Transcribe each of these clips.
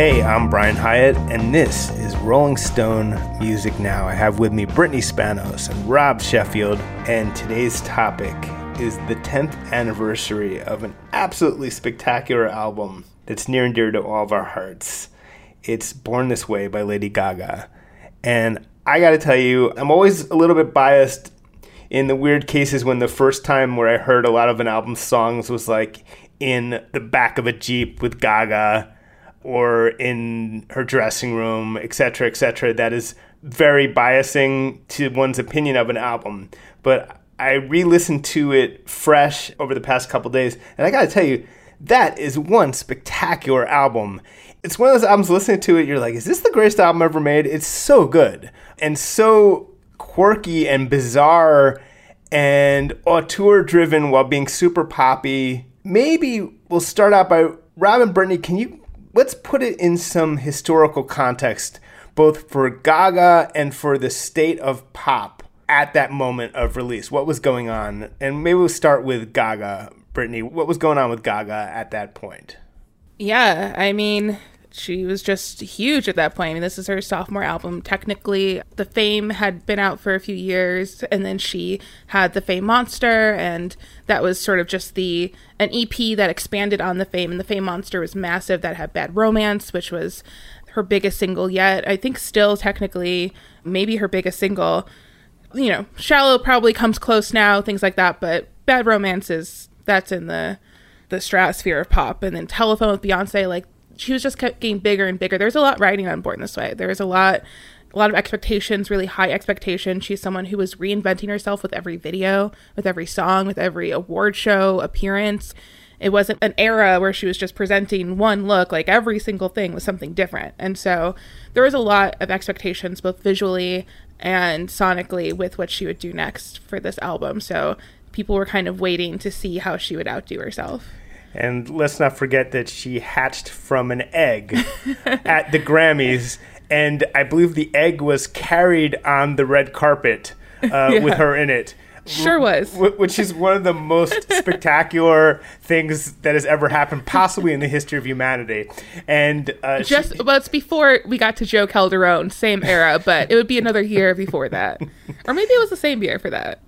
Hey, I'm Brian Hiatt, and this is Rolling Stone Music Now. I have with me Brittany Spanos and Rob Sheffield, and today's topic is the 10th anniversary of an absolutely spectacular album that's near and dear to all of our hearts. It's Born This Way by Lady Gaga. And I gotta tell you, I'm always a little bit biased in the weird cases when the first time where I heard a lot of an album's songs was like in the back of a Jeep with Gaga or in her dressing room, etc., etc. That is very biasing to one's opinion of an album. But I re-listened to it fresh over the past couple days, and I got to tell you, that is one spectacular album. It's one of those albums. Listening to it, you're like, "Is this the greatest album ever made?" It's so good and so quirky and bizarre and auteur-driven while being super poppy. Maybe we'll start out by Robin Brittany. Can you let's put it in some historical context, both for Gaga and for the state of pop at that moment of release. What was going on? And maybe we'll start with Gaga, Brittany. What was going on with Gaga at that point? Yeah, I mean, she was just huge at that point. I mean, this is her sophomore album. Technically, the Fame had been out for a few years, and then she had the Fame Monster, and that was sort of just the an EP that expanded on the Fame. And the Fame Monster was massive. That had Bad Romance, which was her biggest single yet. I think still technically maybe her biggest single. You know, Shallow probably comes close now, things like that. But Bad Romance is that's in the the stratosphere of pop. And then Telephone with Beyonce, like she was just kept getting bigger and bigger. There's a lot riding on Born This Way. There's a lot a lot of expectations, really high expectations. She's someone who was reinventing herself with every video, with every song, with every award show appearance. It wasn't an era where she was just presenting one look, like every single thing was something different. And so there was a lot of expectations, both visually and sonically, with what she would do next for this album. So people were kind of waiting to see how she would outdo herself. And let's not forget that she hatched from an egg at the Grammys. And I believe the egg was carried on the red carpet uh, yeah. with her in it. Sure was. Which is one of the most spectacular things that has ever happened, possibly in the history of humanity. And uh, just, she, well, it's before we got to Jo Calderone, same era, but it would be another year before that. Or maybe it was the same year for that.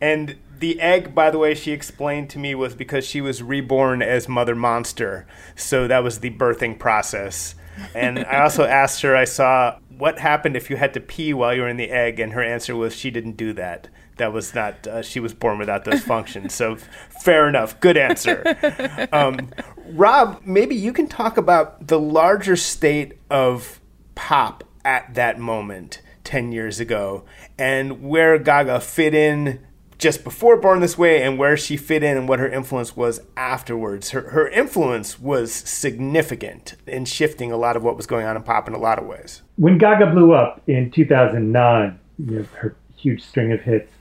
And the egg, by the way, she explained to me was because she was reborn as Mother Monster. So that was the birthing process. And I also asked her, I saw what happened if you had to pee while you were in the egg, and her answer was she didn't do that. That was not, uh, she was born without those functions. So fair enough. Good answer. Um, Rob, maybe you can talk about the larger state of pop at that moment 10 years ago and where Gaga fit in just before Born This Way and where she fit in and what her influence was afterwards. Her, her influence was significant in shifting a lot of what was going on in pop in a lot of ways. When Gaga blew up in 2009, you know, her huge string of hits,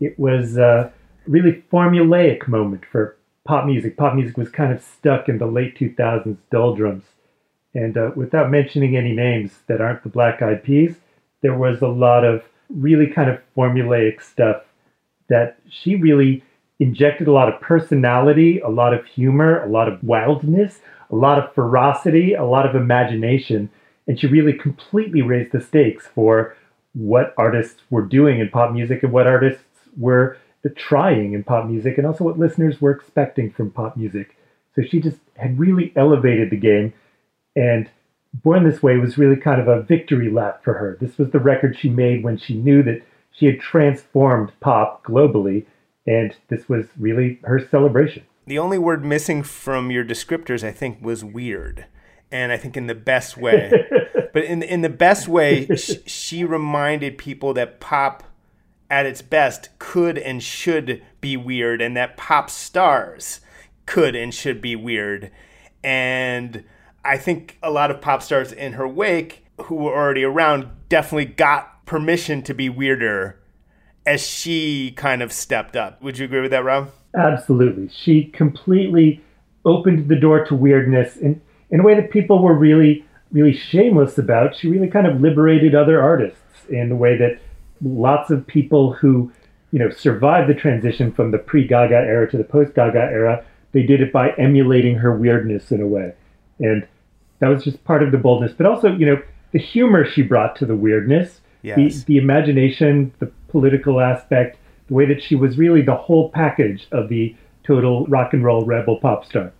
it was a really formulaic moment for pop music. Pop music was kind of stuck in the late 2000s doldrums. And uh, without mentioning any names that aren't the Black Eyed Peas, there was a lot of really kind of formulaic stuff that she really injected a lot of personality, a lot of humor, a lot of wildness, a lot of ferocity, a lot of imagination, and she really completely raised the stakes for what artists were doing in pop music and what artists were trying in pop music and also what listeners were expecting from pop music. So she just had really elevated the game and Born This Way was really kind of a victory lap for her. This was the record she made when she knew that she had transformed pop globally, and this was really her celebration. The only word missing from your descriptors, I think, was weird, and I think in the best way. but in in the best way, sh- she reminded people that pop, at its best, could and should be weird, and that pop stars could and should be weird. And I think a lot of pop stars in her wake who were already around definitely got permission to be weirder as she kind of stepped up. Would you agree with that, Rob? Absolutely. She completely opened the door to weirdness in, in a way that people were really, really shameless about. She really kind of liberated other artists in a way that lots of people who, you know, survived the transition from the pre-Gaga era to the post-Gaga era, they did it by emulating her weirdness in a way. And that was just part of the boldness. But also, you know, the humor she brought to the weirdness, Yes. the, the imagination, the political aspect, the way that she was really the whole package of the total rock and roll rebel pop star.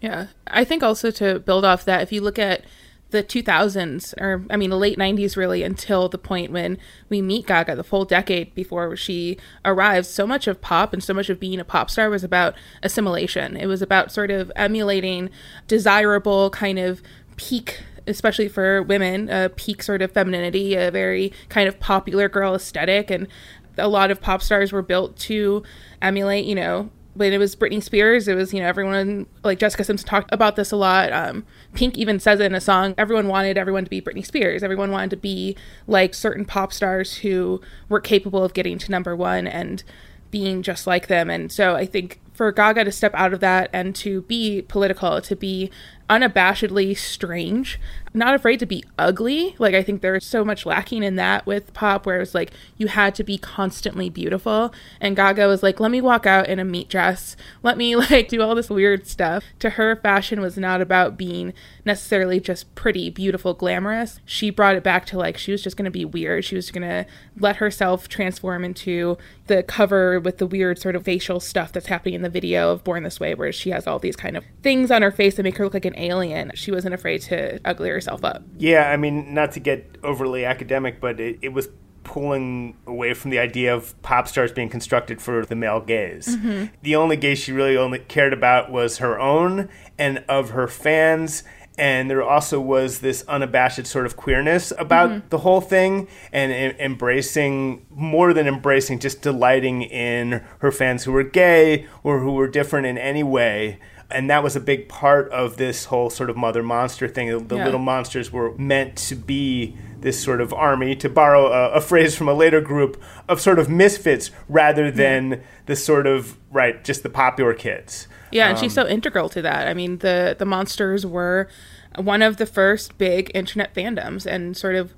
Yeah. I think also to build off that, if you look at the 2000s, or I mean, the late 90s, really, until the point when we meet Gaga, the full decade before she arrives, so much of pop and so much of being a pop star was about assimilation. It was about sort of emulating desirable kind of peak especially for women, a peak sort of femininity, a very kind of popular girl aesthetic. And a lot of pop stars were built to emulate, you know, when it was Britney Spears, it was, you know, everyone, like Jessica Simpson talked about this a lot. Um, Pink even says it in a song. Everyone wanted everyone to be Britney Spears. Everyone wanted to be like certain pop stars who were capable of getting to number one and being just like them. And so I think for Gaga to step out of that and to be political, to be unabashedly strange, not afraid to be ugly. Like I think there's so much lacking in that with pop where it's like you had to be constantly beautiful. And Gaga was like, let me walk out in a meat dress. Let me like do all this weird stuff. To her, fashion was not about being necessarily just pretty, beautiful, glamorous. She brought it back to like she was just gonna be weird. She was gonna let herself transform into the cover with the weird sort of facial stuff that's happening in the video of Born This Way, where she has all these kind of things on her face that make her look like an alien. She wasn't afraid to ugly herself up. Yeah, I mean, not to get overly academic, but it, it was pulling away from the idea of pop stars being constructed for the male gaze. Mm-hmm. The only gaze she really only cared about was her own and of her fans. And there also was this unabashed sort of queerness about mm-hmm. the whole thing and em- embracing, more than embracing, just delighting in her fans who were gay or who were different in any way. And that was a big part of this whole sort of mother monster thing. The, the Yeah. little monsters were meant to be this sort of army, to borrow a, a phrase from a later group, of sort of misfits rather than the sort of, right, just the popular kids. Yeah, and she's um, so integral to that. I mean, the the monsters were one of the first big internet fandoms and sort of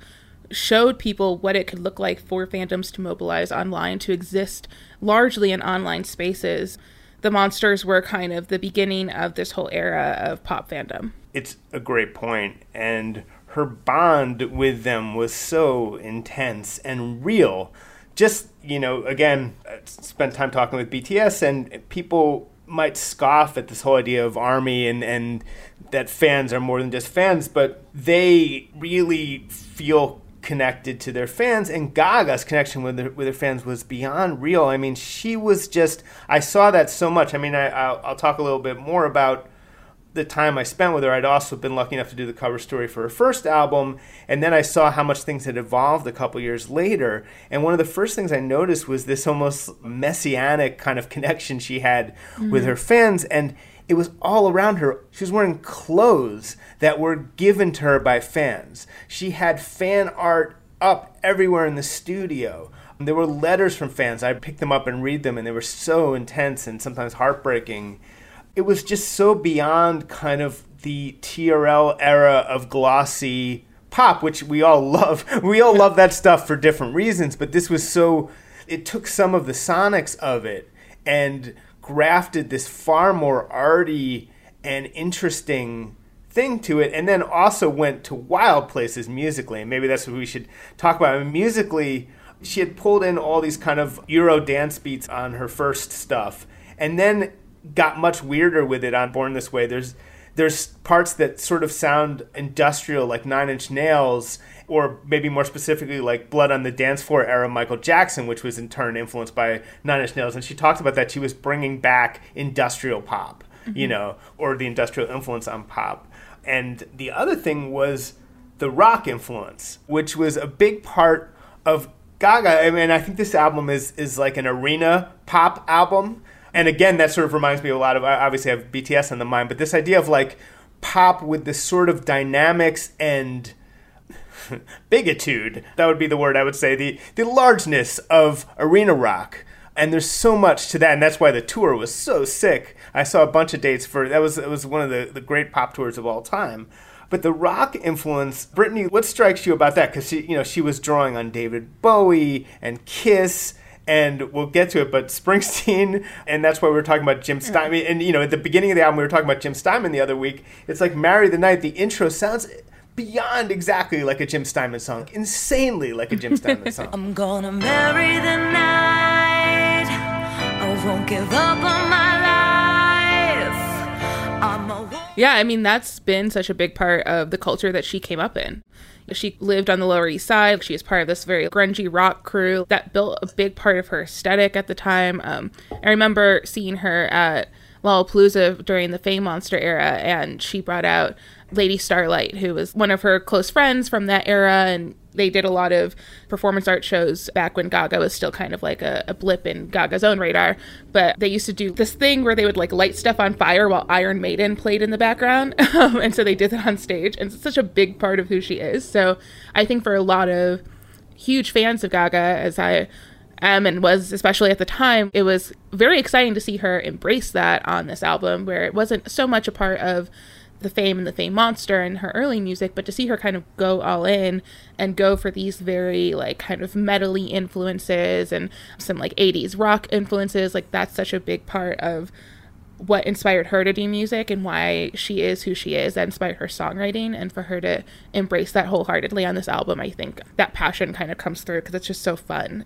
showed people what it could look like for fandoms to mobilize online to exist largely in online spaces. The monsters were kind of the beginning of this whole era of pop fandom. It's a great point, and her bond with them was so intense and real. Just, you know, again, I spent time talking with BTS, and people might scoff at this whole idea of army and, and that fans are more than just fans, but they really feel connected to their fans and Gaga's connection with her, with her fans was beyond real. I mean, she was just I saw that so much. I mean, I I'll, I'll talk a little bit more about the time I spent with her. I'd also been lucky enough to do the cover story for her first album, and then I saw how much things had evolved a couple years later. And one of the first things I noticed was this almost messianic kind of connection she had with her mm. fans and it was all around her. She was wearing clothes that were given to her by fans. She had fan art up everywhere in the studio. There were letters from fans. I picked them up and read them, and they were so intense and sometimes heartbreaking. It was just so beyond kind of the TRL era of glossy pop, which we all love. We all love that stuff for different reasons, but this was so. It took some of the sonics of it and grafted this far more arty and interesting thing to it, and then also went to wild places musically. And maybe that's what we should talk about. I mean, musically, she had pulled in all these kind of Euro dance beats on her first stuff, and then got much weirder with it on Born This Way. There's there's parts that sort of sound industrial, like Nine Inch Nails, or maybe more specifically, like Blood on the Dance Floor era Michael Jackson, which was in turn influenced by Nine Inch Nails. And she talked about that she was bringing back industrial pop, you mm-hmm. know, or the industrial influence on pop. And the other thing was the rock influence, which was a big part of Gaga. I mean, I think this album is is like an arena pop album. And again, that sort of reminds me a lot of I obviously have BTS on the mind, but this idea of like pop with this sort of dynamics and bigitude. That would be the word I would say. The the largeness of arena rock. And there's so much to that, and that's why the tour was so sick. I saw a bunch of dates for that was it was one of the, the great pop tours of all time. But the rock influence, Brittany, what strikes you about that? Because she, you know, she was drawing on David Bowie and Kiss, and we'll get to it. But Springsteen, and that's why we were talking about Jim Steinman. And you know, at the beginning of the album, we were talking about Jim Steinman the other week. It's like "Marry the Night." The intro sounds beyond exactly like a Jim Steinman song, insanely like a Jim Steinman song. I'm gonna marry the night. I won't give up on my life. I'm a Yeah, I mean, that's been such a big part of the culture that she came up in. She lived on the Lower East Side. She was part of this very grungy rock crew that built a big part of her aesthetic at the time. Um, I remember seeing her at Lollapalooza during the Fame Monster era, and she brought out Lady Starlight, who was one of her close friends from that era, and they did a lot of performance art shows back when Gaga was still kind of like a, a blip in Gaga's own radar. But they used to do this thing where they would like light stuff on fire while Iron Maiden played in the background. Um, and so they did that on stage. And it's such a big part of who she is. So I think for a lot of huge fans of Gaga, as I am and was especially at the time, it was very exciting to see her embrace that on this album, where it wasn't so much a part of the fame and the fame monster and her early music, but to see her kind of go all in and go for these very like kind of metally influences and some like 80s rock influences, like that's such a big part of what inspired her to do music and why she is who she is that inspired her songwriting and for her to embrace that wholeheartedly on this album i think that passion kind of comes through because it's just so fun.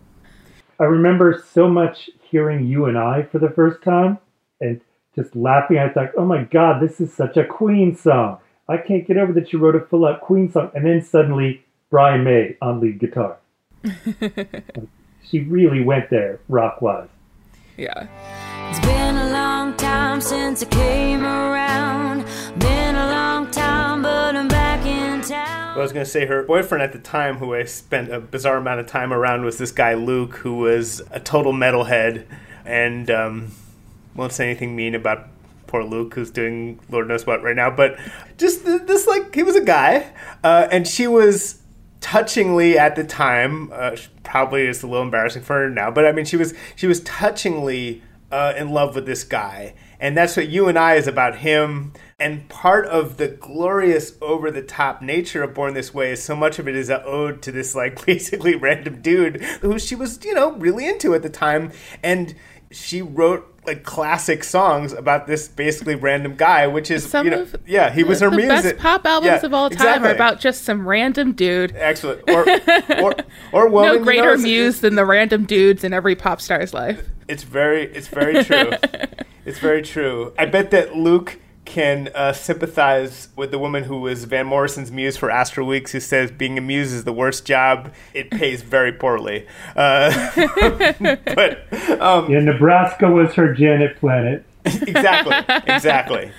I remember so much hearing you and I for the first time and just laughing. I thought, oh my God, this is such a Queen song. I can't get over that she wrote a full out Queen song. And then suddenly, Brian May on lead guitar. she really went there, rock wise. yeah It's been a long time since I came around. Been a long time, but I'm back in town. I was going to say her boyfriend at the time, who I spent a bizarre amount of time around, was this guy Luke, who was a total metalhead, and um, won't say anything mean about poor Luke, who's doing Lord knows what right now. But just th- this, like, he was a guy, uh, and she was touchingly at the time. Uh, probably is a little embarrassing for her now, but I mean, she was she was touchingly uh, in love with this guy, and that's what you and I is about him. And part of the glorious, over the top nature of Born This Way is so much of it is an ode to this, like, basically random dude who she was, you know, really into at the time. And she wrote, like, classic songs about this basically random guy, which is, some you know, of yeah, he was her the music. best pop albums Yeah, of all time exactly. are about just some random dude Excellent. Or, or, or woman, no you know, greater muse than the random dudes in every pop star's life It's very, it's very true. it's very true. I bet that Luke can uh, sympathize with the woman who was Van Morrison's muse for Astral Weeks, who says being a muse is the worst job. It pays very poorly. Uh, but um, Yeah, Nebraska was her Janet Planet. exactly, exactly.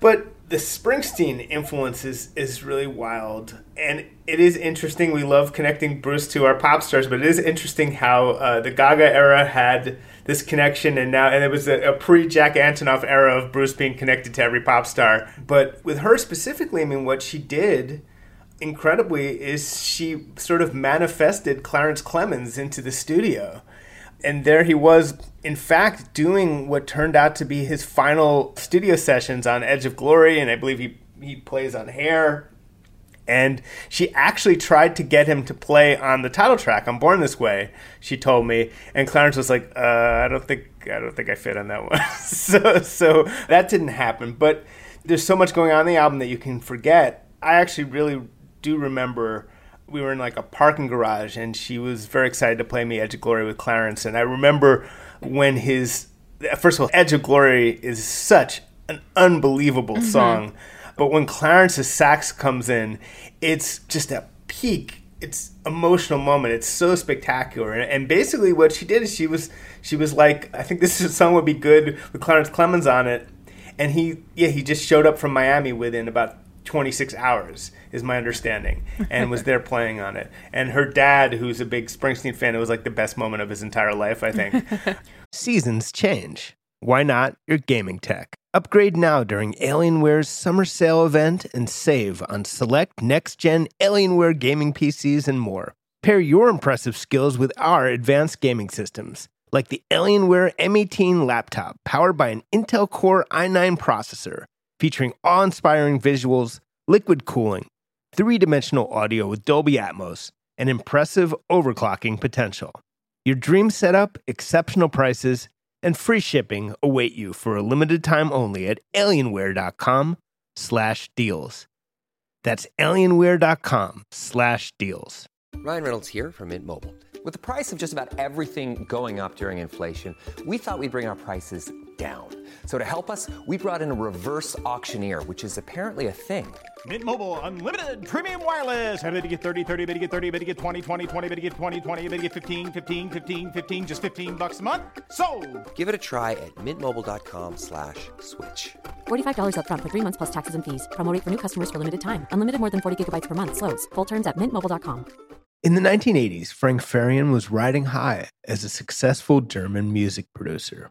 But the Springsteen influence is, is really wild, and it is interesting. We love connecting Bruce to our pop stars, but it is interesting how uh, the Gaga era had this connection, and now and it was a, a pre Jack Antonoff era of Bruce being connected to every pop star. But with her specifically, I mean, what she did incredibly is she sort of manifested Clarence Clemons into the studio and there he was, in fact, doing what turned out to be his final studio sessions on Edge of Glory, and I believe he he plays on Hair. And she actually tried to get him to play on the title track on Born This Way. She told me, and Clarence was like, uh, "I don't think I don't think I fit on that one." so so that didn't happen. But there's so much going on in the album that you can forget. I actually really do remember we were in like a parking garage and she was very excited to play me Edge of Glory with Clarence. And I remember when his, first of all, Edge of Glory is such an unbelievable song. But when Clarence's sax comes in, it's just a peak. It's emotional moment. It's so spectacular. And, and basically what she did is she was, she was like, I think this song would be good with Clarence Clemons on it. And he, yeah, he just showed up from Miami within about 26 hours is my understanding and was there playing on it and her dad who's a big springsteen fan it was like the best moment of his entire life i think seasons change why not your gaming tech Upgrade now during Alienware's summer sale event and save on select next gen Alienware gaming PCs and more. Pair your impressive skills with our advanced gaming systems, like the Alienware M18 laptop powered by an Intel Core i9 processor, featuring awe inspiring visuals, liquid cooling, three dimensional audio with Dolby Atmos, and impressive overclocking potential. Your dream setup, exceptional prices, and free shipping await you for a limited time only at alienware.com slash deals. That's alienware.com slash deals. Ryan Reynolds here from Mint Mobile. With the price of just about everything going up during inflation, we thought we'd bring our prices down. So to help us, we brought in a reverse auctioneer, which is apparently a thing. Mint Mobile unlimited premium wireless. Ready to get 30, 30, bit to get 30, bit to get 20, 20, 20, bit to get 20, 20, bit to get 15, 15, 15, 15 just 15 bucks a month. So, Give it a try at mintmobile.com slash switch. $45 upfront for three months plus taxes and fees. Promo rate for new customers for limited time. Unlimited more than 40 gigabytes per month. Slows. Full terms at mintmobile.com. In the 1980s, Frank Farian was riding high as a successful German music producer.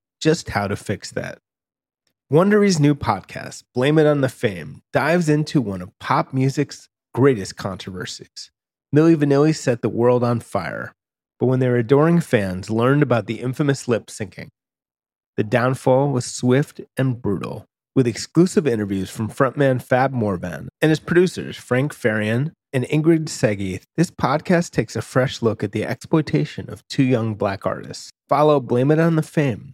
just how to fix that. Wondery's new podcast, Blame It on the Fame, dives into one of pop music's greatest controversies. Milli Vanilli set the world on fire, but when their adoring fans learned about the infamous lip syncing, the downfall was swift and brutal, with exclusive interviews from frontman Fab Morvan and his producers Frank Farian and Ingrid Segi. This podcast takes a fresh look at the exploitation of two young black artists. Follow Blame It on the Fame,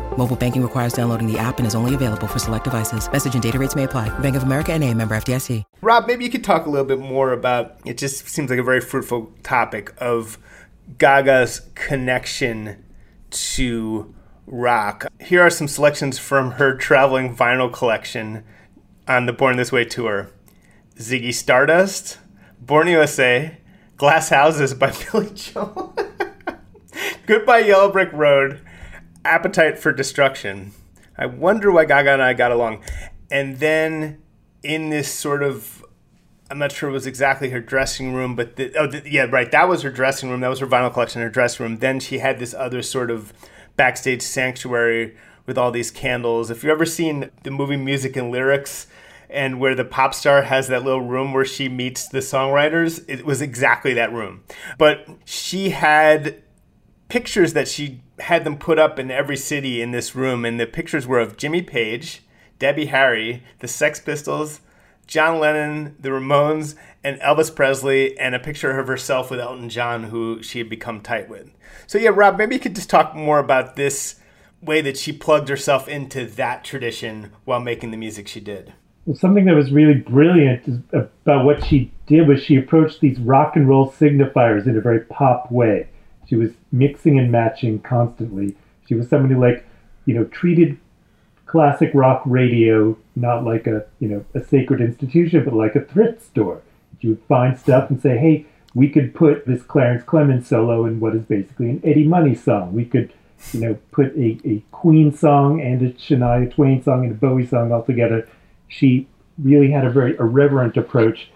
Mobile banking requires downloading the app and is only available for select devices. Message and data rates may apply. Bank of America and a member FDIC. Rob, maybe you could talk a little bit more about it just seems like a very fruitful topic of Gaga's connection to rock. Here are some selections from her traveling vinyl collection on the Born This Way tour. Ziggy Stardust, Born USA, Glass Houses by Billy Joel. Goodbye Yellow Brick Road, Appetite for Destruction. I wonder why Gaga and I got along. And then in this sort of, I'm not sure it was exactly her dressing room, but the, oh the, yeah, right, that was her dressing room. That was her vinyl collection, her dressing room. Then she had this other sort of backstage sanctuary with all these candles. If you've ever seen the movie Music and Lyrics, and where the pop star has that little room where she meets the songwriters, it was exactly that room. But she had pictures that she had them put up in every city in this room, and the pictures were of Jimmy Page, Debbie Harry, the Sex Pistols, John Lennon, the Ramones, and Elvis Presley, and a picture of herself with Elton John, who she had become tight with. So, yeah, Rob, maybe you could just talk more about this way that she plugged herself into that tradition while making the music she did. Well, something that was really brilliant about what she did was she approached these rock and roll signifiers in a very pop way. She was mixing and matching constantly. She was somebody like, you know, treated classic rock radio not like a you know a sacred institution, but like a thrift store. You would find stuff and say, hey, we could put this Clarence Clemons solo in what is basically an Eddie Money song. We could, you know, put a, a Queen song and a Shania Twain song and a Bowie song all together. She really had a very irreverent approach.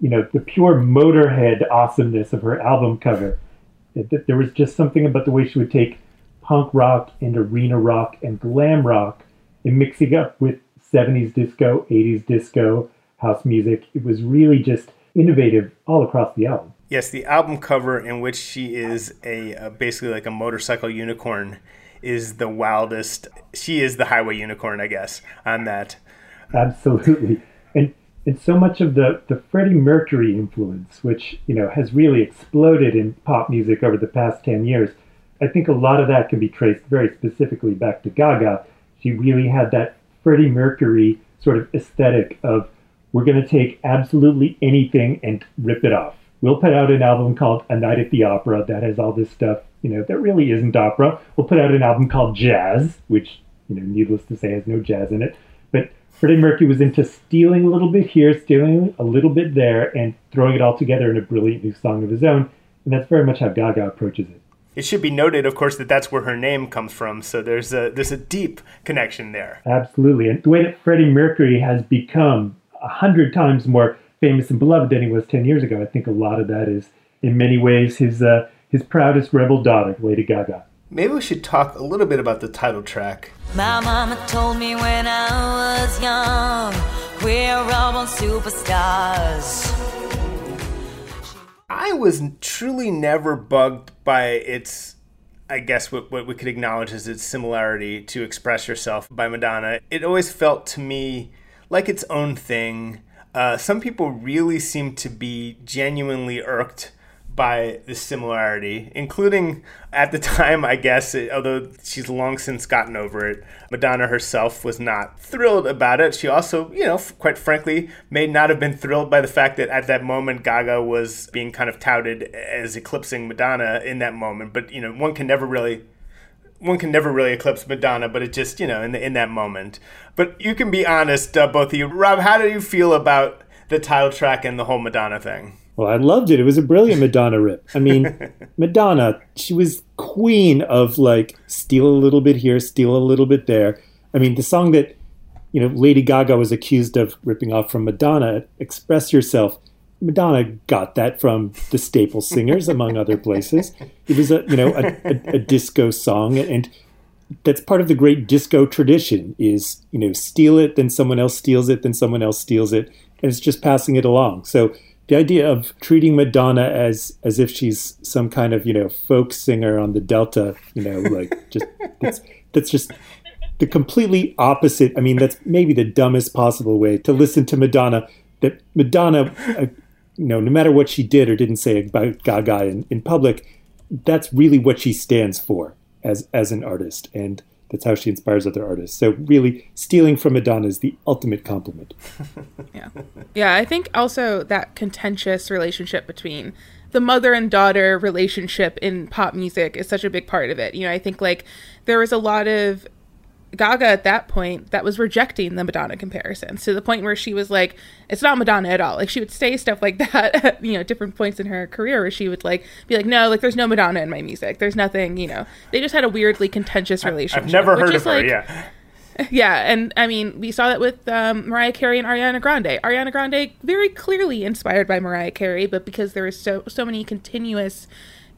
You know, the pure Motorhead awesomeness of her album cover. There was just something about the way she would take punk rock and arena rock and glam rock and mixing up with 70s disco, 80s disco, house music. It was really just innovative all across the album. Yes, the album cover in which she is a uh, basically like a motorcycle unicorn is the wildest. She is the highway unicorn, I guess, on that. Absolutely. And and so much of the, the Freddie Mercury influence, which, you know, has really exploded in pop music over the past 10 years, I think a lot of that can be traced very specifically back to Gaga she really had that Freddie Mercury sort of aesthetic of we're going to take absolutely anything and rip it off. We'll put out an album called A Night at the Opera that has all this stuff, you know, that really isn't opera. We'll put out an album called Jazz, which, you know, needless to say has no jazz in it. But Freddie Mercury was into stealing a little bit here, stealing a little bit there, and throwing it all together in a brilliant new song of his own. And that's very much how Gaga approaches it. It should be noted, of course, that that's where her name comes from. So there's a there's a deep connection there. Absolutely, and the way that Freddie Mercury has become a hundred times more famous and beloved than he was ten years ago, I think a lot of that is, in many ways, his uh, his proudest rebel daughter, Lady Gaga. Maybe we should talk a little bit about the title track. My mama told me when I was young, we're all born superstars. I was truly never bugged by its I guess what, what we could acknowledge as its similarity to Express Yourself by Madonna. It always felt to me like its own thing. Uh, some people really seem to be genuinely irked by the similarity, including at the time, I guess, although she's long since gotten over it. Madonna herself was not thrilled about it. She also, you know, quite frankly, may not have been thrilled by the fact that at that moment Gaga was being kind of touted as eclipsing Madonna in that moment. But, you know, one can never really one can never really eclipse Madonna, but it just you know in the, in that moment. But you can be honest, uh, both of you. Rob, how do you feel about the title track and the whole Madonna thing? Well, I loved it. It was a brilliant Madonna rip. I mean, Madonna, she was queen of like steal a little bit here, steal a little bit there. I mean, the song that you know Lady Gaga was accused of ripping off from Madonna, "Express Yourself." Madonna got that from the Staple Singers, among other places. It was a you know a, a, a disco song, and that's part of the great disco tradition. Is you know steal it, then someone else steals it, then someone else steals it, and it's just passing it along. So the idea of treating Madonna as as if she's some kind of you know folk singer on the Delta, you know, like just that's that's just the completely opposite. I mean, that's maybe the dumbest possible way to listen to Madonna. That Madonna, uh, you know, no matter what she did or didn't say about Gaga in, in public, that's really what she stands for as as an artist, and that's how she inspires other artists. So really, stealing from Madonna is the ultimate compliment. yeah, yeah. I think also that contentious relationship between the mother and daughter relationship in pop music is such a big part of it. You know, I think like there was a lot of Gaga at that point that was rejecting the Madonna comparisons to the point where she was like, it's not Madonna at all. Like she would say stuff like that at, you know, different points in her career where she would like be like, no, like there's no Madonna in my music. There's nothing, you know, they just had a weirdly contentious relationship. I've never heard of her. Like, yeah. Yeah, and I mean, we saw that with um, Mariah Carey and Ariana Grande. Ariana Grande very clearly inspired by Mariah Carey, but because there is so so many continuous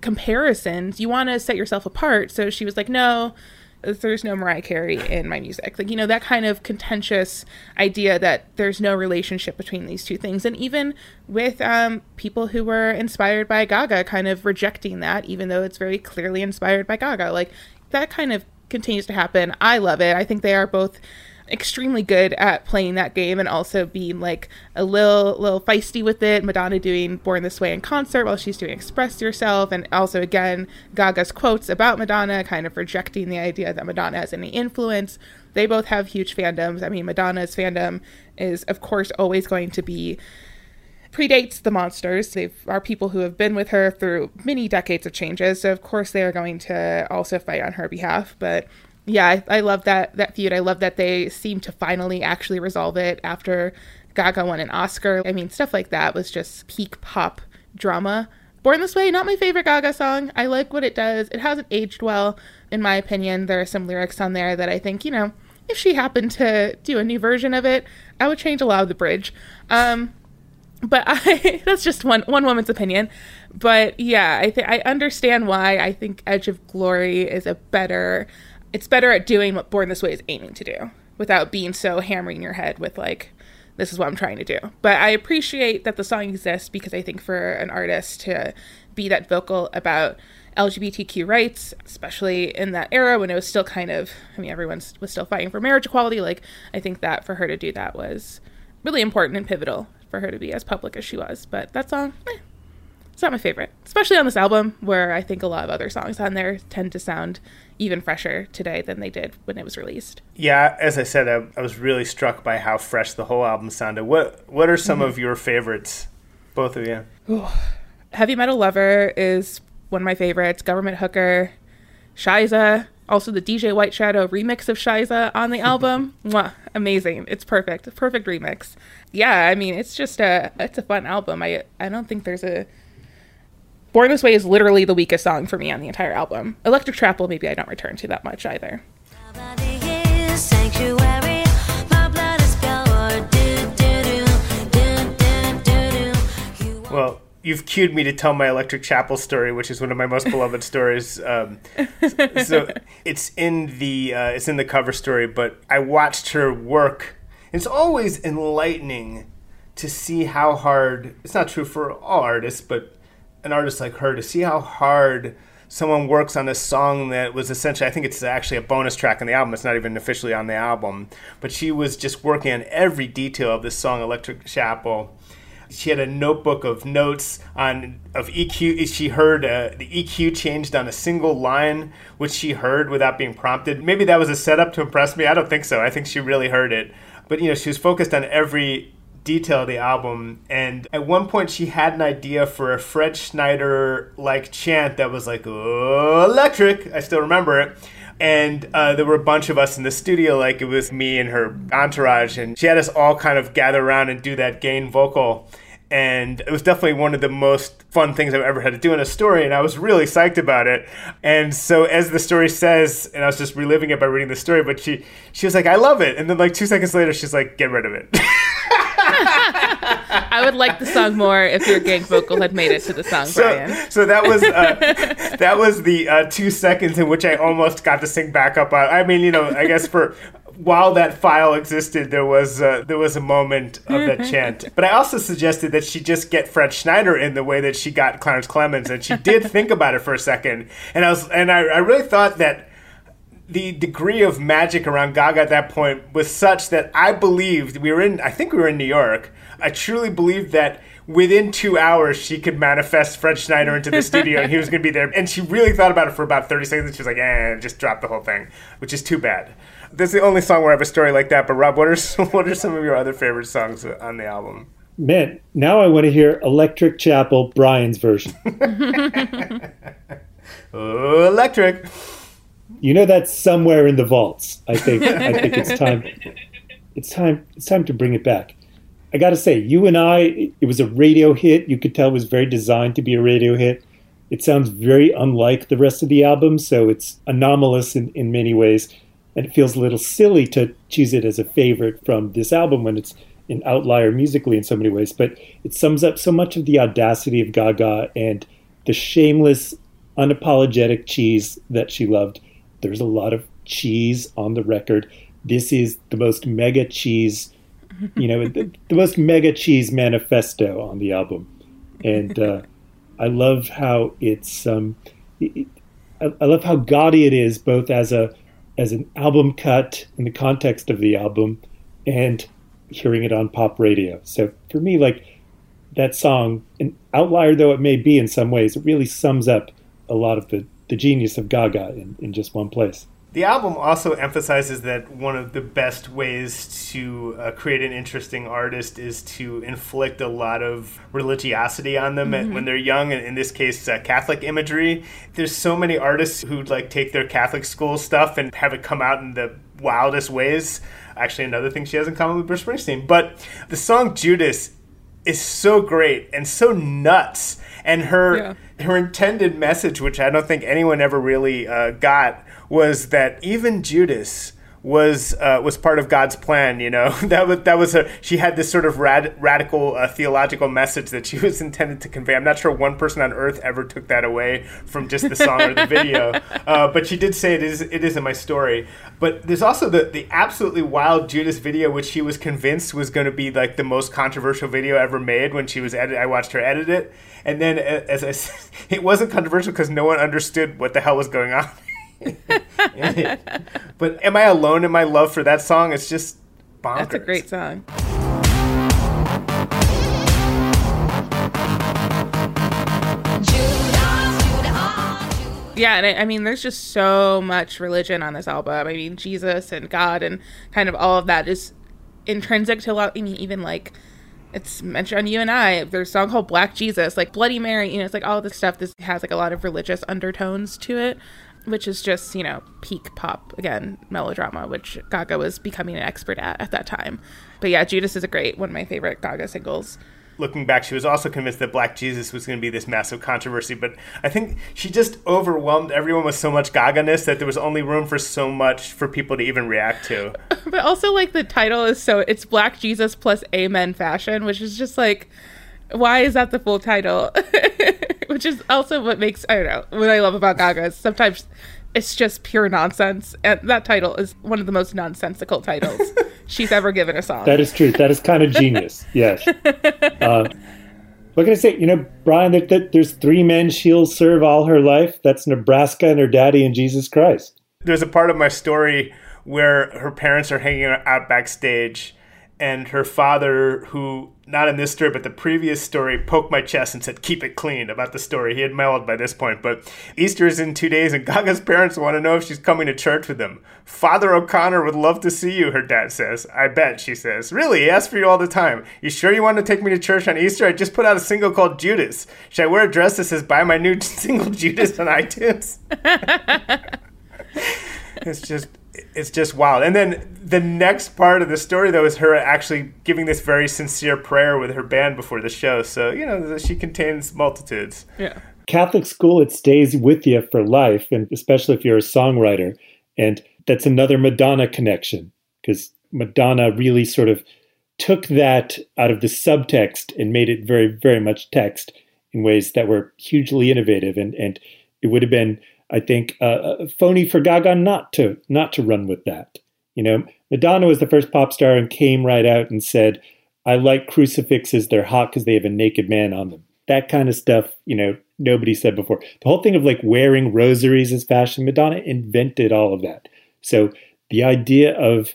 comparisons, you want to set yourself apart. So she was like, no, there's no Mariah Carey in my music. Like, you know, that kind of contentious idea that there's no relationship between these two things. And even with um, people who were inspired by Gaga kind of rejecting that, even though it's very clearly inspired by Gaga. Like, that kind of continues to happen. I love it. I think they are both extremely good at playing that game and also being like a little little feisty with it. Madonna doing Born This Way in concert while she's doing Express Yourself, and also again Gaga's quotes about Madonna, kind of rejecting the idea that Madonna has any influence. They both have huge fandoms. I mean, Madonna's fandom is of course always going to be predates the monsters. They are people who have been with her through many decades of changes, so of course they are going to also fight on her behalf. But yeah, I, I love that that feud. I love that they seem to finally actually resolve it after Gaga won an Oscar. I mean, stuff like that was just peak pop drama. Born This Way, not my favorite Gaga song. I like what it does. It hasn't aged well, in my opinion. There are some lyrics on there that I think, you know, if she happened to do a new version of it, I would change a lot of the bridge. Um, but I that's just one one woman's opinion. But yeah, I think I understand why I think Edge of Glory is a better it's better at doing what Born This Way is aiming to do without being so hammering your head with like this is what I'm trying to do. But I appreciate that the song exists because I think for an artist to be that vocal about LGBTQ rights, especially in that era when it was still kind of, I mean, everyone was still fighting for marriage equality. Like, I think that for her to do that was really important and pivotal for her to be as public as she was. But that song, eh, it's not my favorite, especially on this album where I think a lot of other songs on there tend to sound even fresher today than they did when it was released. Yeah, as I said, I, I was really struck by how fresh the whole album sounded. What What are some mm-hmm. of your favorites, both of you? Ooh. Heavy Metal Lover is one of my favorites. Government Hooker, Scheiße, also the DJ White Shadow remix of Scheiße on the album. Mwah, amazing. It's perfect. Perfect remix. Yeah, I mean, it's just a it's a fun album. I I don't think there's a Born This Way is literally the weakest song for me on the entire album. Electric Chapel, maybe I don't return to that much either. Well, you've cued me to tell my Electric Chapel story, which is one of my most beloved stories. Um, so it's in the uh, it's in the cover story, but I watched her work. It's always enlightening to see how hard. It's not true for all artists, but an artist like her to see how hard someone works on a song that was essentially I think it's actually a bonus track on the album. It's not even officially on the album, but she was just working on every detail of this song Electric Chapel. She had a notebook of notes on of EQ. She heard uh, the EQ changed on a single line, which she heard without being prompted. Maybe that was a setup to impress me. I don't think so. I think she really heard it. But you know, she was focused on every detail of the album. And at one point, she had an idea for a Fred Schneider like chant that was like, oh, electric. I still remember it. And uh, there were a bunch of us in the studio, like it was me and her entourage. And she had us all kind of gather around and do that gang vocal. And it was definitely one of the most fun things I've ever had to do in a story. And I was really psyched about it. And so, as the story says, and I was just reliving it by reading the story, but she, she was like, I love it. And then, like, two seconds later, she's like, get rid of it. I would like the song more if your gang vocal had made it to the song, so, Brian. So that was uh, that was the uh, two seconds in which I almost got to sing back up. I mean, you know, I guess for while that file existed, there was uh, there was a moment of that chant. But I also suggested that she just get Fred Schneider in the way that she got Clarence Clemons, and she did think about it for a second. And I was and I, I really thought that the degree of magic around Gaga at that point was such that I believed we were in. I think we were in New York. I truly believed that within two hours she could manifest Fred Schneider into the studio and he was going to be there. And she really thought about it for about 30 seconds. She was like, eh, just drop the whole thing, which is too bad. This is the only song where I have a story like that. But Rob, what are what are some of your other favorite songs on the album? Man, now I want to hear Electric Chapel, Brian's version. oh, electric. You know that's somewhere in the vaults. I think. I think it's time. It's time. It's time to bring it back. I got to say, you and I. It was a radio hit. You could tell it was very designed to be a radio hit. It sounds very unlike the rest of the album, so it's anomalous in, in many ways, and it feels a little silly to choose it as a favorite from this album when it's an outlier musically in so many ways. But it sums up so much of the audacity of Gaga and the shameless, unapologetic cheese that she loved there's a lot of cheese on the record. This is the most mega cheese, you know, the, the, most mega cheese manifesto on the album, and uh, I love how it's. Um, it, I, I love how gaudy it is, both as a as an album cut in the context of the album and hearing it on pop radio. So for me, like that song, an outlier though it may be in some ways, it really sums up a lot of the, the genius of Gaga in, in just one place. The album also emphasizes that one of the best ways to uh, create an interesting artist is to inflict a lot of religiosity on them mm-hmm. when they're young. And in this case, uh, Catholic imagery. There's so many artists who like take their Catholic school stuff and have it come out in the wildest ways. Actually, another thing she has in common with Bruce Springsteen. But the song Judas is so great and so nuts, and her yeah. her intended message, which I don't think anyone ever really uh, got was that even Judas was uh, was part of God's plan. You know that was that was a she had this sort of rad, radical uh, theological message that she was intended to convey. I'm not sure one person on earth ever took that away from just the song or the video, uh, but she did say it is it is in my story. But there's also the the absolutely wild Judas video, which she was convinced was going to be like the most controversial video ever made when she was edit. I watched her edit it, and then as I said, it wasn't controversial because no one understood what the hell was going on. but am I alone in my love for that song? It's just bonkers. That's a great song. Yeah, and I, I, mean, there's just so much religion on this album. I mean, Jesus and God and kind of all of that is intrinsic to a lot. I mean, even like it's mentioned on you and I. There's a song called Black Jesus, like Bloody Mary. You know, it's like all this stuff. This has like a lot of religious undertones to it which is just you know peak pop again melodrama which gaga was becoming an expert at at that time. But yeah judas is a great one of my favorite gaga singles. Looking back she was also convinced that black jesus was going to be this massive controversy but i think she just overwhelmed everyone with so much gaga-ness that there was only room for so much for people to even react to. But also like the title is so it's black jesus plus amen fashion which is just like why is that the full title? Which is also what makes I don't know what I love about Gaga is sometimes it's just pure nonsense, and that title is one of the most nonsensical titles she's ever given a song. That is true. That is kind of genius. yes. Uh, what can I say? You know, Brian, that, that there's three men she'll serve all her life. That's Nebraska and her daddy and Jesus Christ. There's a part of my story where her parents are hanging out backstage and her father, who not in this story but the previous story, poked my chest and said, "Keep it clean." About the story, he had mellowed by this point. But Easter is in two days, and Gaga's parents want to know if she's coming to church with them. Father O'Connor would love to see you. Her dad says. I bet she says. Really, he asks for you all the time. You sure you want to take me to church on Easter? I just put out a single called Judas. Should I wear a dress that says "Buy my new single Judas" on iTunes? it's just it's just wild. And then the next part of the story, though, is her actually giving this very sincere prayer with her band before the show. So you know she contains multitudes. Yeah. Catholic school, it stays with you for life, and especially if you're a songwriter. And that's another Madonna connection because Madonna really sort of took that out of the subtext and made it very, very much text in ways that were hugely innovative. And and it would have been I think, uh, uh, phony for Gaga not to not to run with that. You know, Madonna was the first pop star and came right out and said, "I like crucifixes. They're hot because they have a naked man on them." That kind of stuff, you know, nobody said before. The whole thing of like wearing rosaries as fashion, Madonna invented all of that. So the idea of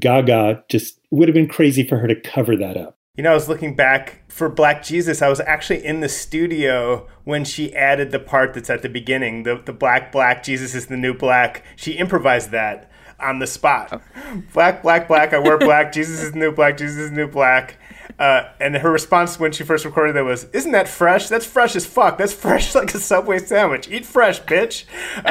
Gaga just would have been crazy for her to cover that up. You know, I was looking back for Black Jesus. I was actually in the studio when she added the part that's at the beginning the, the black, black, Jesus is the new black. She improvised that on the spot. Oh. Black, black, black, I wear black, Jesus is the new black, Jesus is the new black. Uh, and her response when she first recorded that was, "Isn't that fresh? That's fresh as fuck. That's fresh like a Subway sandwich. Eat fresh, bitch." Uh,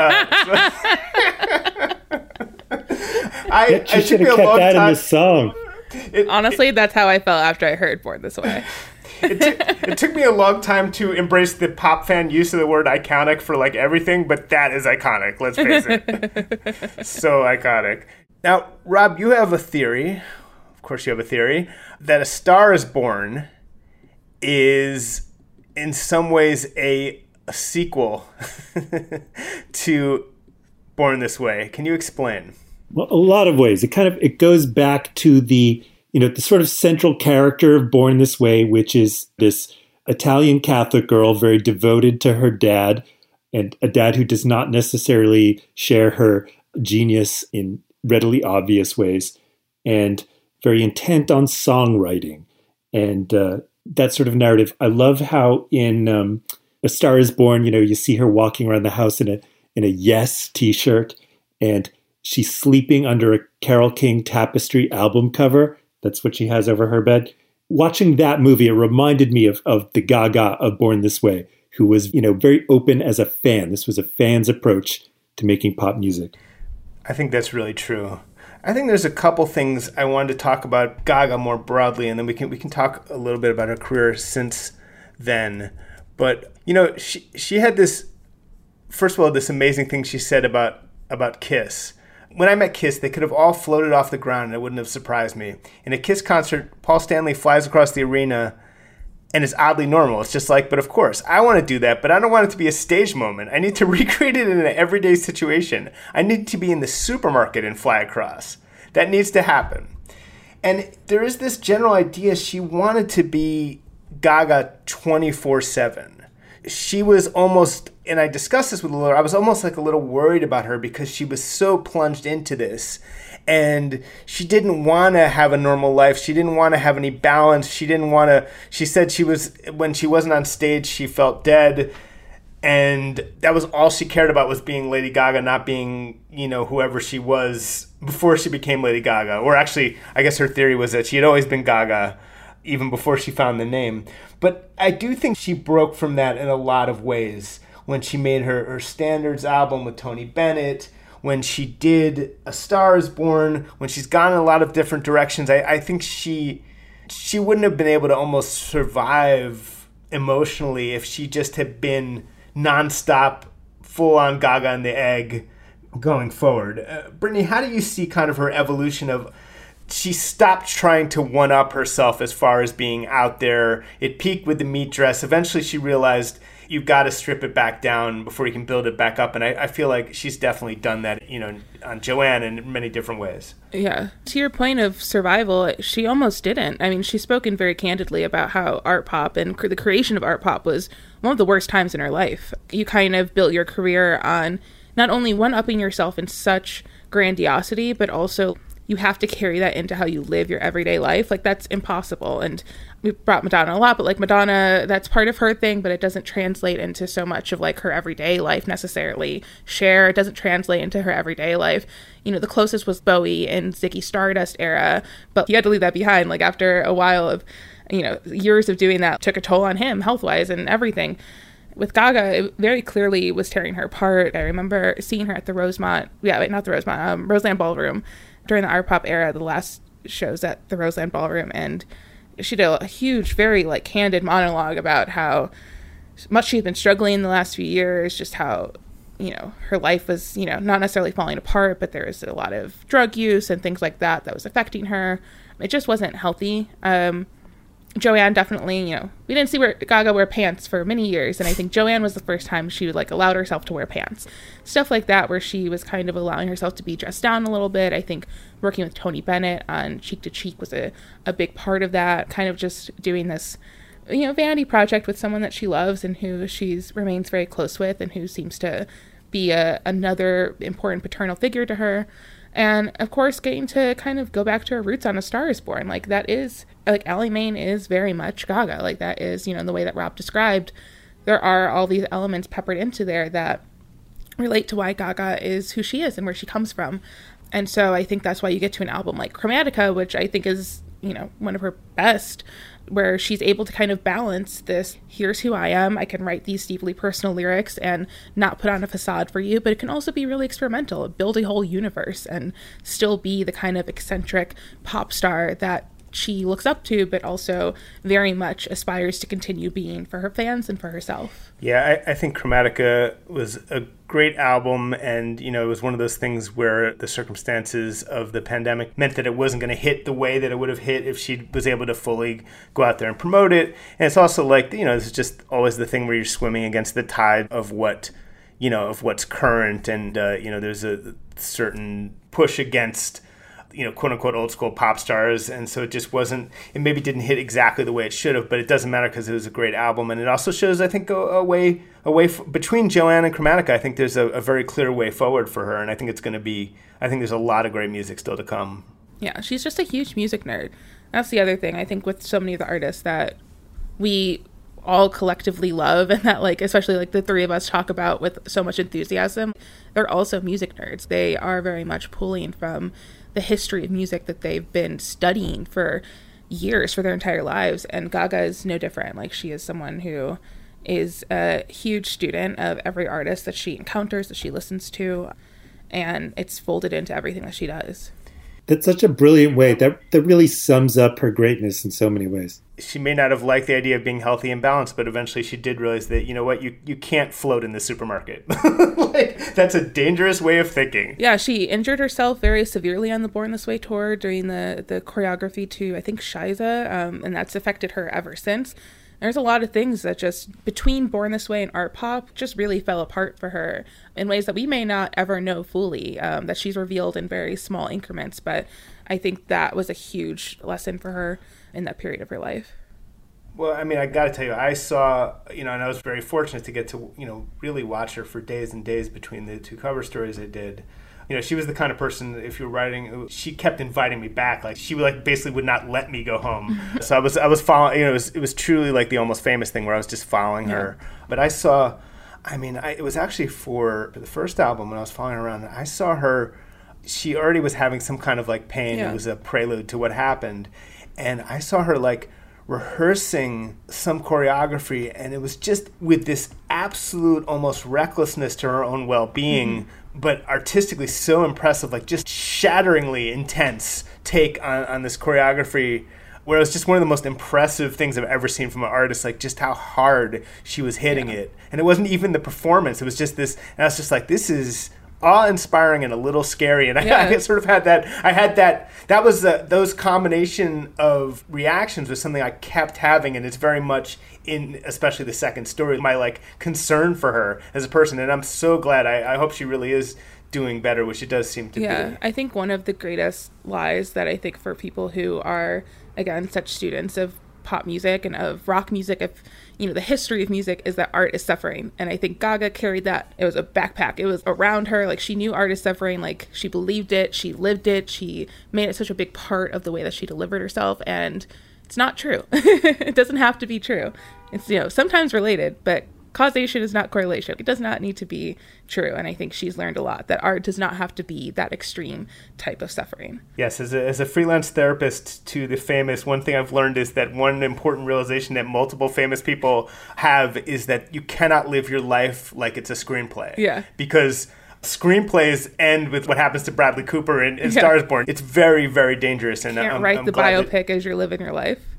I, yeah, I should have kept that time. in the song. It, Honestly, it, that's how I felt after I heard Born This Way. it, t- it took me a long time to embrace the pop fan use of the word iconic for like everything, but that is iconic. Let's face it, so iconic. Now, Rob, you have a theory. Of course, you have a theory that A Star Is Born is in some ways a, a sequel to Born This Way. Can you explain? Well, a lot of ways. It kind of it goes back to the you know the sort of central character of Born This Way, which is this Italian Catholic girl, very devoted to her dad, and a dad who does not necessarily share her genius in readily obvious ways and very intent on songwriting and uh, that sort of narrative. I love how in um, A Star Is Born, you know, you see her walking around the house in a in a Yes T-shirt, and she's sleeping under a Carole King tapestry album cover. That's what she has over her bed. Watching that movie, it reminded me of of the Gaga of Born This Way, who was you know very open as a fan. This was a fan's approach to making pop music. I think that's really true. I think there's a couple things I wanted to talk about Gaga more broadly, and then we can we can talk a little bit about her career since then. But you know, she she had this first of all this amazing thing she said about about Kiss. When I met Kiss, they could have all floated off the ground, and it wouldn't have surprised me. In a Kiss concert, Paul Stanley flies across the arena and it's oddly normal. It's just like, but of course, I want to do that, but I don't want it to be a stage moment. I need to recreate it in an everyday situation. I need to be in the supermarket and fly across. That needs to happen. And there is this general idea she wanted to be Gaga 24 7. She was almost, and I discussed this with Laura, I was almost like a little worried about her because she was so plunged into this and she didn't want to have a normal life. She didn't want to have any balance. She didn't want to. She said she was when she wasn't on stage, she felt dead, and that was all she cared about was being Lady Gaga, not being you know whoever she was before she became Lady Gaga. Or actually, I guess her theory was that she had always been Gaga even before she found the name. But I do think she broke from that in a lot of ways when she made her, her Standards album with Tony Bennett when she did A Star is Born, when she's gone in a lot of different directions, I, I think she she wouldn't have been able to almost survive emotionally if she just had been nonstop, full on Gaga and the Egg going forward. Uh, Brittany, how do you see kind of her evolution of? She stopped trying to one up herself as far as being out there. It peaked with the meat dress. Eventually, she realized you've got to strip it back down before you can build it back up. And I, I, feel like she's definitely done that, you know, on Joanne in many different ways. Yeah. To your point of survival, she almost didn't. I mean, she's spoken very candidly about how art pop and the creation of art pop was one of the worst times in her life. You kind of built your career on not only one upping yourself in such grandiosity, but also you have to carry that into how you live your everyday life. Like that's impossible. And we brought Madonna a lot, but like Madonna, that's part of her thing, but it doesn't translate into so much of like her everyday life necessarily. Cher it doesn't translate into her everyday life. You know, the closest was Bowie in Ziggy Stardust era, but he had to leave that behind. Like after a while of, you know, years of doing that took a toll on him health wise and everything. With Gaga, it very clearly was tearing her apart. I remember seeing her at the Rosemont, yeah, wait, not the Rosemont, um, Roseland Ballroom during the art pop era, the last shows at the Roseland Ballroom, and she did a huge, very like candid monologue about how much she's been struggling in the last few years, just how you know her life was you know not necessarily falling apart, but there was a lot of drug use and things like that that was affecting her. It just wasn't healthy. Um, Joanne definitely, you know, we didn't see where Gaga wear pants for many years, and I think Joanne was the first time she like allowed herself to wear pants. Stuff like that, where she was kind of allowing herself to be dressed down a little bit. I think working with Tony Bennett on Cheek to Cheek was a, a big part of that. Kind of just doing this, you know, vanity project with someone that she loves and who she's remains very close with, and who seems to be a, another important paternal figure to her and of course getting to kind of go back to her roots on a star is born like that is like Ally Maine is very much gaga. Like that is you know the way that rob described there are all these elements peppered into there that relate to why gaga is who she is and where she comes from. And so i think that's why you get to an album like chromatica which i think is you know one of her best where she's able to kind of balance this here's who I am. I can write these deeply personal lyrics and not put on a facade for you, but it can also be really experimental, build a whole universe and still be the kind of eccentric pop star that she looks up to, but also very much aspires to continue being for her fans and for herself. Yeah, I, I, think Chromatica was a great album, and you know, it was one of those things where the circumstances of the pandemic meant that it wasn't going to hit the way that it would have hit if she was able to fully go out there and promote it. And it's also like you know, this is just always the thing where you're swimming against the tide of what you know of what's current, and uh, you know, there's a certain push against you know, quote unquote old school pop stars. And so it just wasn't, it maybe didn't hit exactly the way it should have, but it doesn't matter because it was a great album. And it also shows, I think, a, a way, a way f- between Joanne and Chromatica, I think there's a, a very clear way forward for her. And I think it's going to be, I think there's a lot of great music still to come. Yeah, she's just a huge music nerd. That's the other thing. I think with so many of the artists that we all collectively love and that like especially like the three of us talk about with so much enthusiasm they're also music nerds. They are very much pulling from the history of music that they've been studying for years for their entire lives. And gaga is no different. Like she is someone who is a huge student of every artist that she encounters that she listens to and it's folded into everything that she does that's such a brilliant way. That that really sums up her greatness in so many ways. She may not have liked the idea of being healthy and balanced, but eventually she did realize that you know what you you can't float in the supermarket. like that's a dangerous way of thinking. Yeah, she injured herself very severely on the Born This Way tour during the the choreography to I think Scheiße, um, and that's affected her ever since there's a lot of things that just between Born This Way and Art Pop just really fell apart for her in ways that we may not ever know fully, um, that she's revealed in very small increments. But I think that was a huge lesson for her in that period of her life. Well, I mean, I got to tell you, I saw, you know, and I was very fortunate to get to, you know, really watch her for days and days between the two cover stories I did you know, she was the kind of person if you were writing, she kept inviting me back. Like she would like basically would not let me go home. so I was I was following. You know, it was it was truly like the almost famous thing where I was just following yeah. her. But I saw, I mean, I, it was actually for the first album when I was following around. I saw her. She already was having some kind of like pain. Yeah. It was a prelude to what happened, and I saw her like rehearsing some choreography and it was just with this absolute almost recklessness to her own well-being mm-hmm but artistically so impressive, like just shatteringly intense take on, on this choreography where it was just one of the most impressive things I've ever seen from an artist, like just how hard she was hitting yeah. it. And it wasn't even the performance, it was just this, and I was just like, this is awe-inspiring and a little scary and yeah. I, I, sort of had that i had that that was the, those combination of reactions was something i kept having and it's very much in especially the second story my like concern for her as a person and i'm so glad i, I hope she really is doing better which it does seem to yeah, be yeah i think one of the greatest lies that i think for people who are again such students of pop music and of rock music if you know the history of music is that art is suffering. And i think gaga carried that. It was a backpack. It was around her. Like she knew art is suffering. Like she believed it. She lived it. She made it such a big part of the way that she delivered herself. And it's not true. It doesn't have to be true. It's you know sometimes related but causation is not correlation. It does not need to be true. And I think she's learned a lot that art does not have to be that extreme type of suffering. Yes, as a, as a freelance therapist to the famous, one thing I've learned is that one important realization that multiple famous people have is that you cannot live your life like it's a screenplay. Yeah. Because screenplays end with what happens to Bradley Cooper in, in yeah. Stars Born. It's very, very dangerous. And you can't I'm, write I'm the biopic that, as you're living your life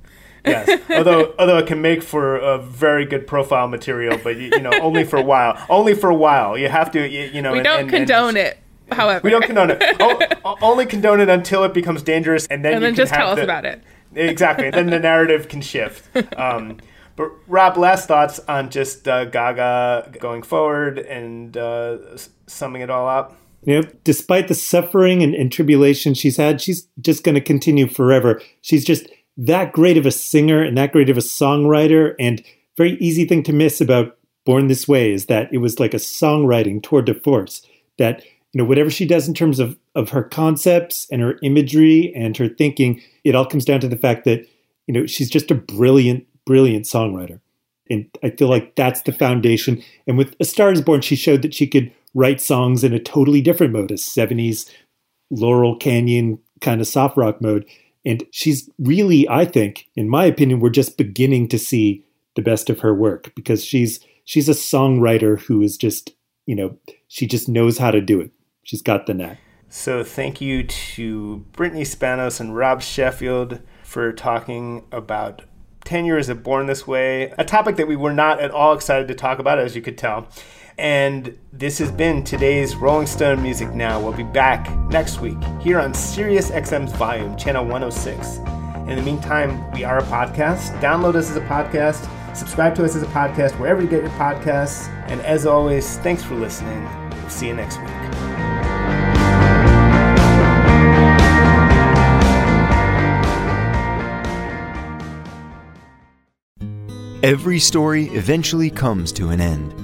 yes. Although although it can make for a very good profile material, but you, you know only for a while. Only for a while. You have to you, you know. We don't and, condone and it. However, we don't condone it. o- only condone it until it becomes dangerous, and then and then just tell us about it. Exactly. then the narrative can shift. Um, but Rob, last thoughts on just uh, Gaga going forward and uh, summing it all up. You know, despite the suffering and, and tribulation she's had, she's just going to continue forever. She's just that great of a singer and that great of a songwriter. And very easy thing to miss about Born This Way is that it was like a songwriting tour de force. That you know whatever she does in terms of of her concepts and her imagery and her thinking, it all comes down to the fact that you know she's just a brilliant, brilliant songwriter. And I feel like that's the foundation. And with A Star Is Born, she showed that she could write songs in a totally different mode, a 70s Laurel Canyon kind of soft rock mode. And she's really, I think, in my opinion, we're just beginning to see the best of her work because she's she's a songwriter who is just, you know, she just knows how to do it. She's got the knack. So thank you to Brittany Spanos and Rob Sheffield for talking about 10 years of Born This Way, a topic that we were not at all excited to talk about, as you could tell. And this has been today's Rolling Stone Music Now. We'll be back next week here on Sirius XM's Volume, Channel 106. In the meantime, we are a podcast. Download us as a podcast, subscribe to us as a podcast, wherever you get your podcasts. And as always, thanks for listening. We'll see you next week. Every story eventually comes to an end